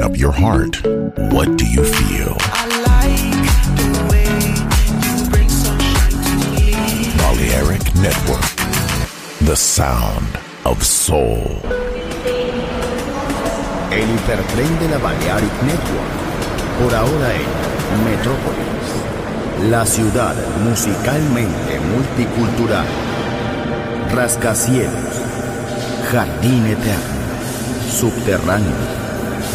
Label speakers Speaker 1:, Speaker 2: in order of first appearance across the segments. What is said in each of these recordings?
Speaker 1: open up your heart. What do you feel?
Speaker 2: I like the way you bring sunshine to me.
Speaker 1: Balearic Network. The sound of soul.
Speaker 3: El hipertren de la Balearic Network. Por ahora en Metrópolis. La ciudad musicalmente multicultural. Rascacielos. Jardín eterno. Subterráneo.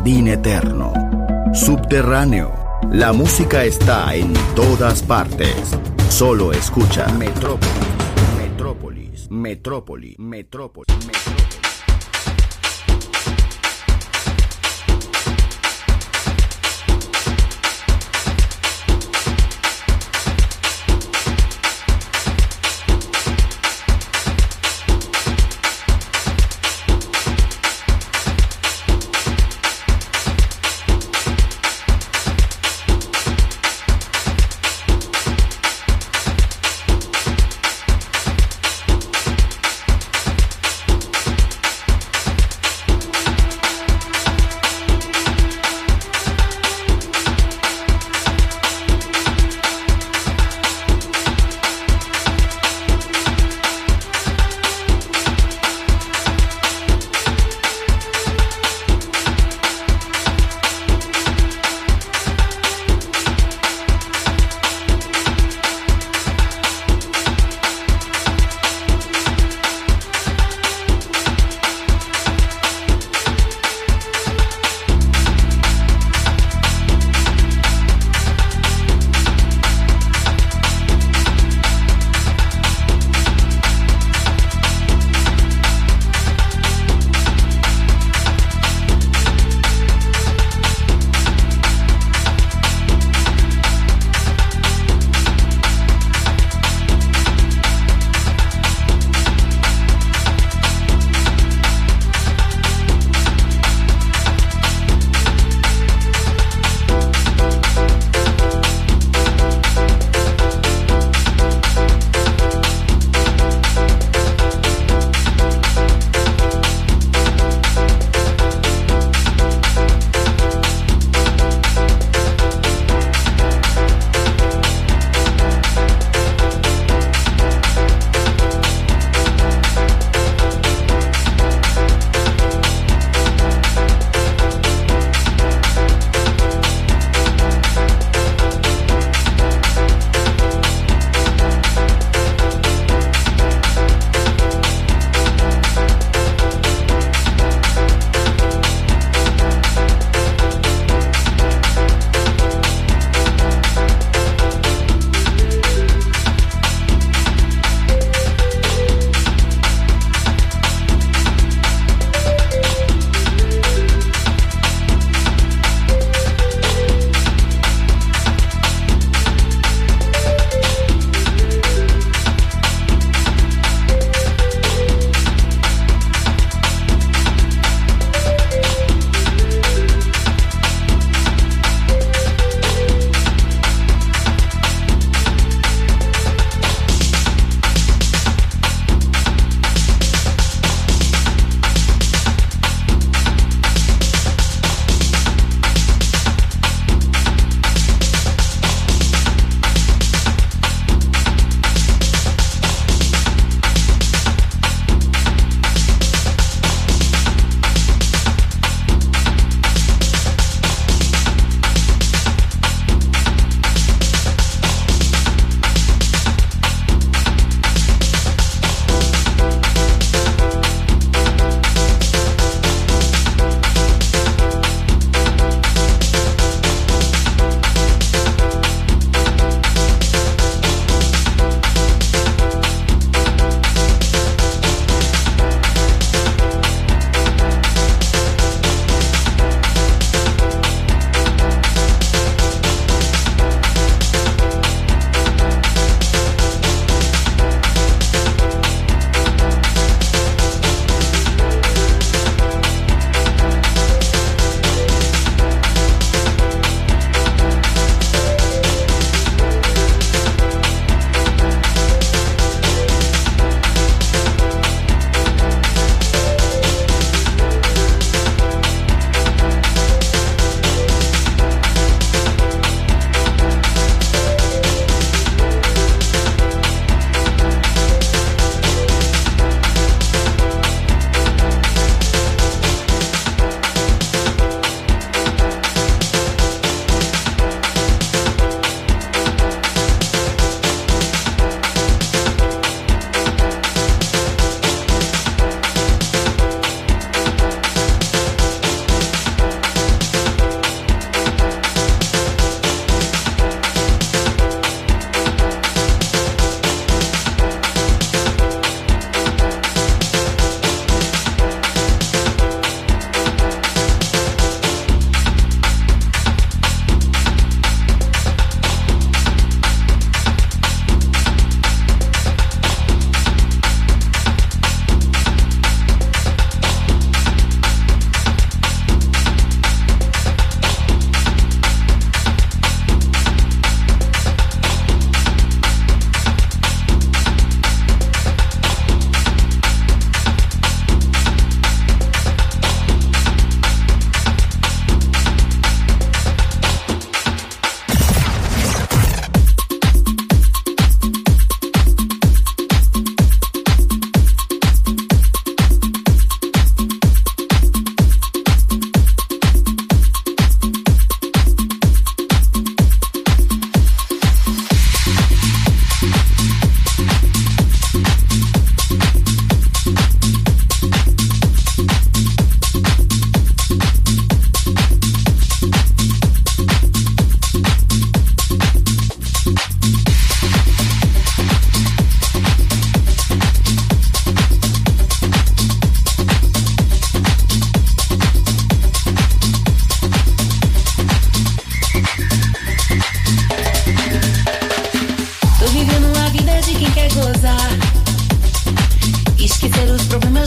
Speaker 3: Jardín Eterno, Subterráneo. La música está en todas partes. Solo escucha Metrópolis, Metrópolis, Metrópolis, Metrópolis, Metrópolis.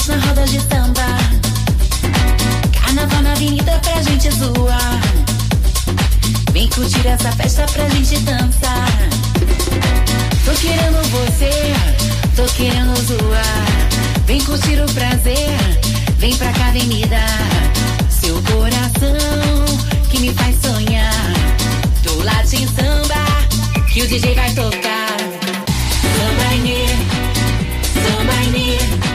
Speaker 4: amigos na roda de samba. Carnaval na avenida pra gente zoar. Vem curtir essa festa pra gente dançar. Tô querendo você, tô querendo zoar. Vem curtir o prazer, vem pra cá, vem. Seu coração que me faz sonhar. Do lado em samba, que o DJ vai tocar. Samba Inê, Samba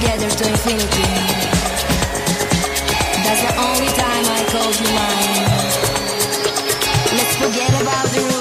Speaker 5: together to infinity. That's the only time I call you mine. Let's forget about the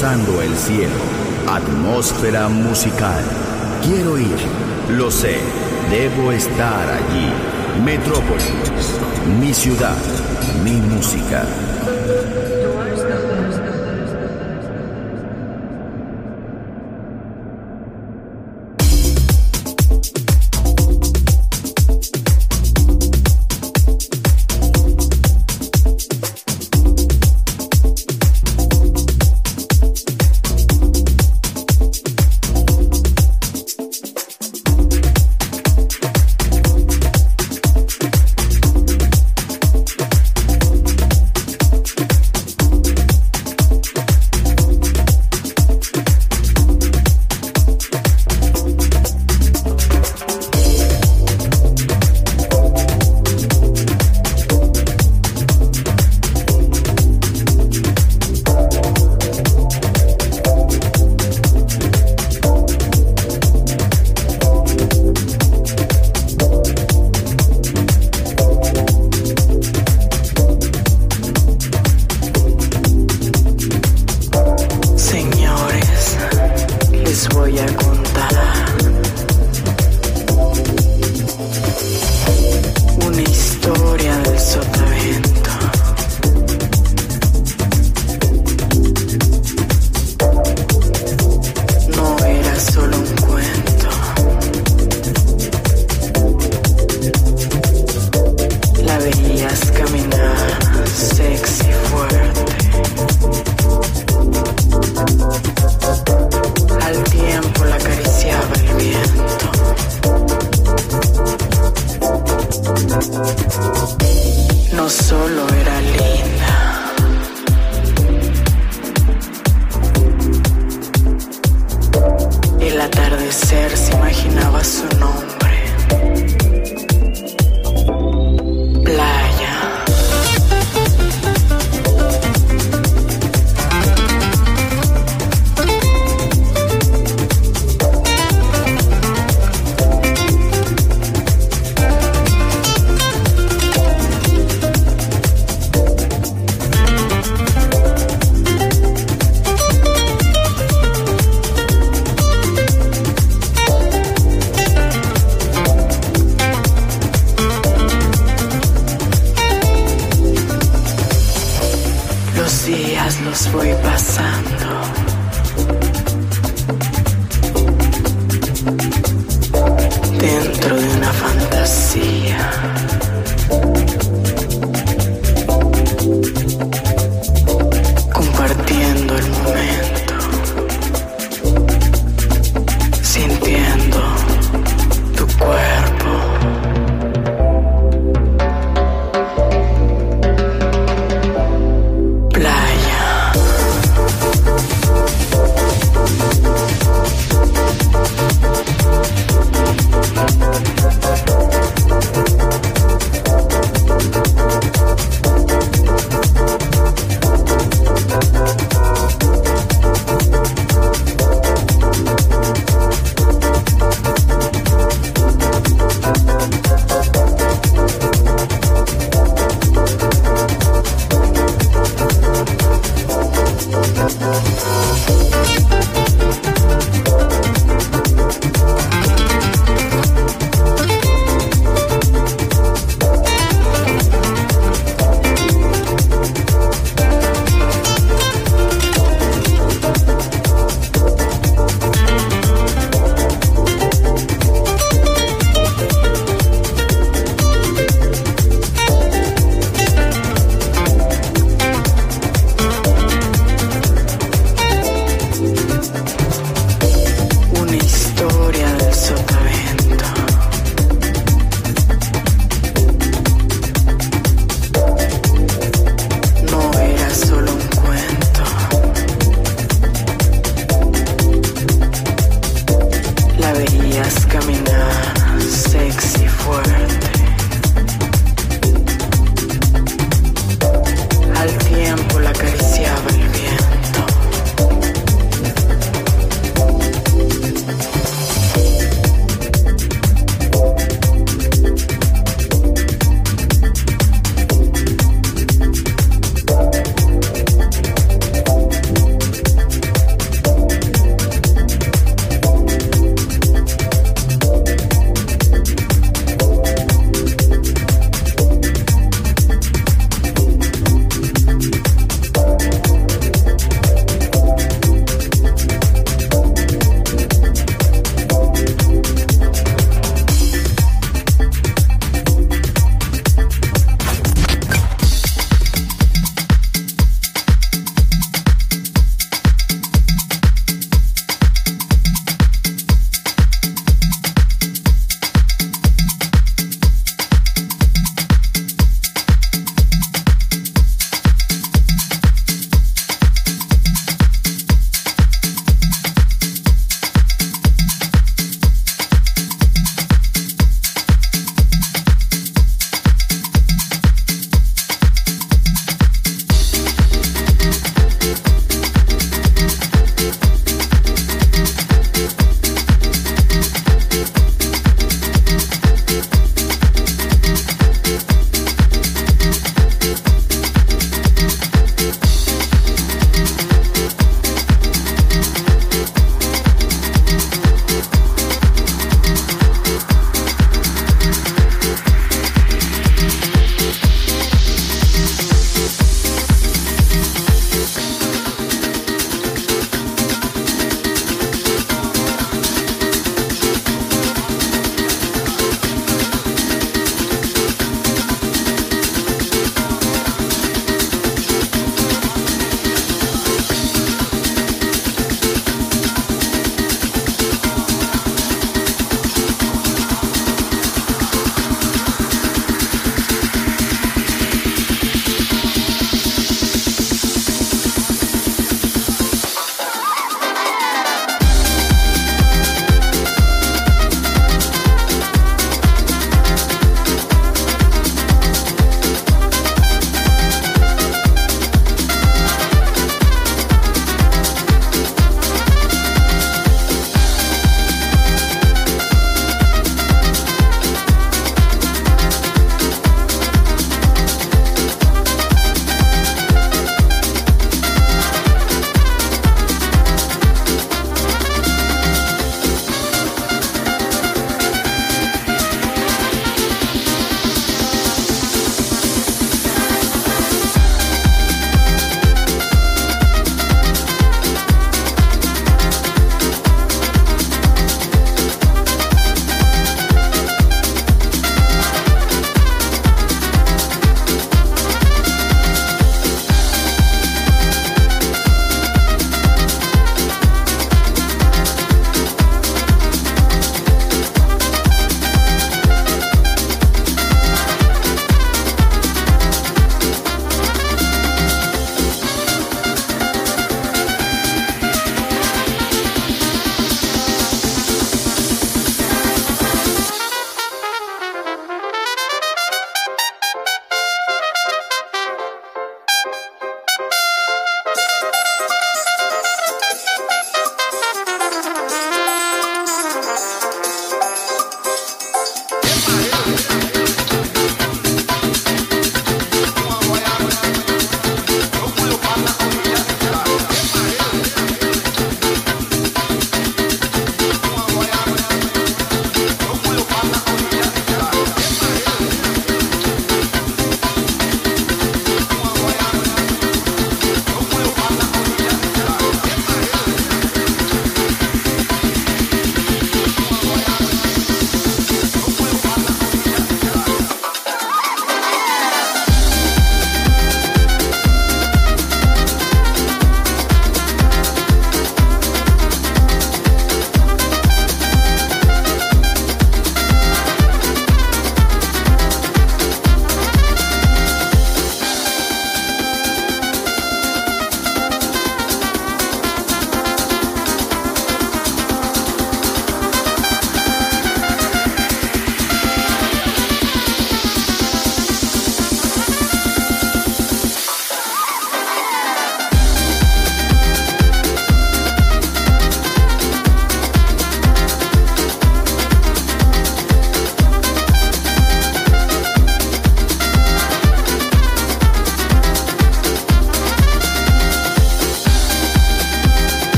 Speaker 3: el cielo. Atmósfera musical. Quiero ir. Lo sé. Debo estar allí. Metrópolis. Mi ciudad. Mi música.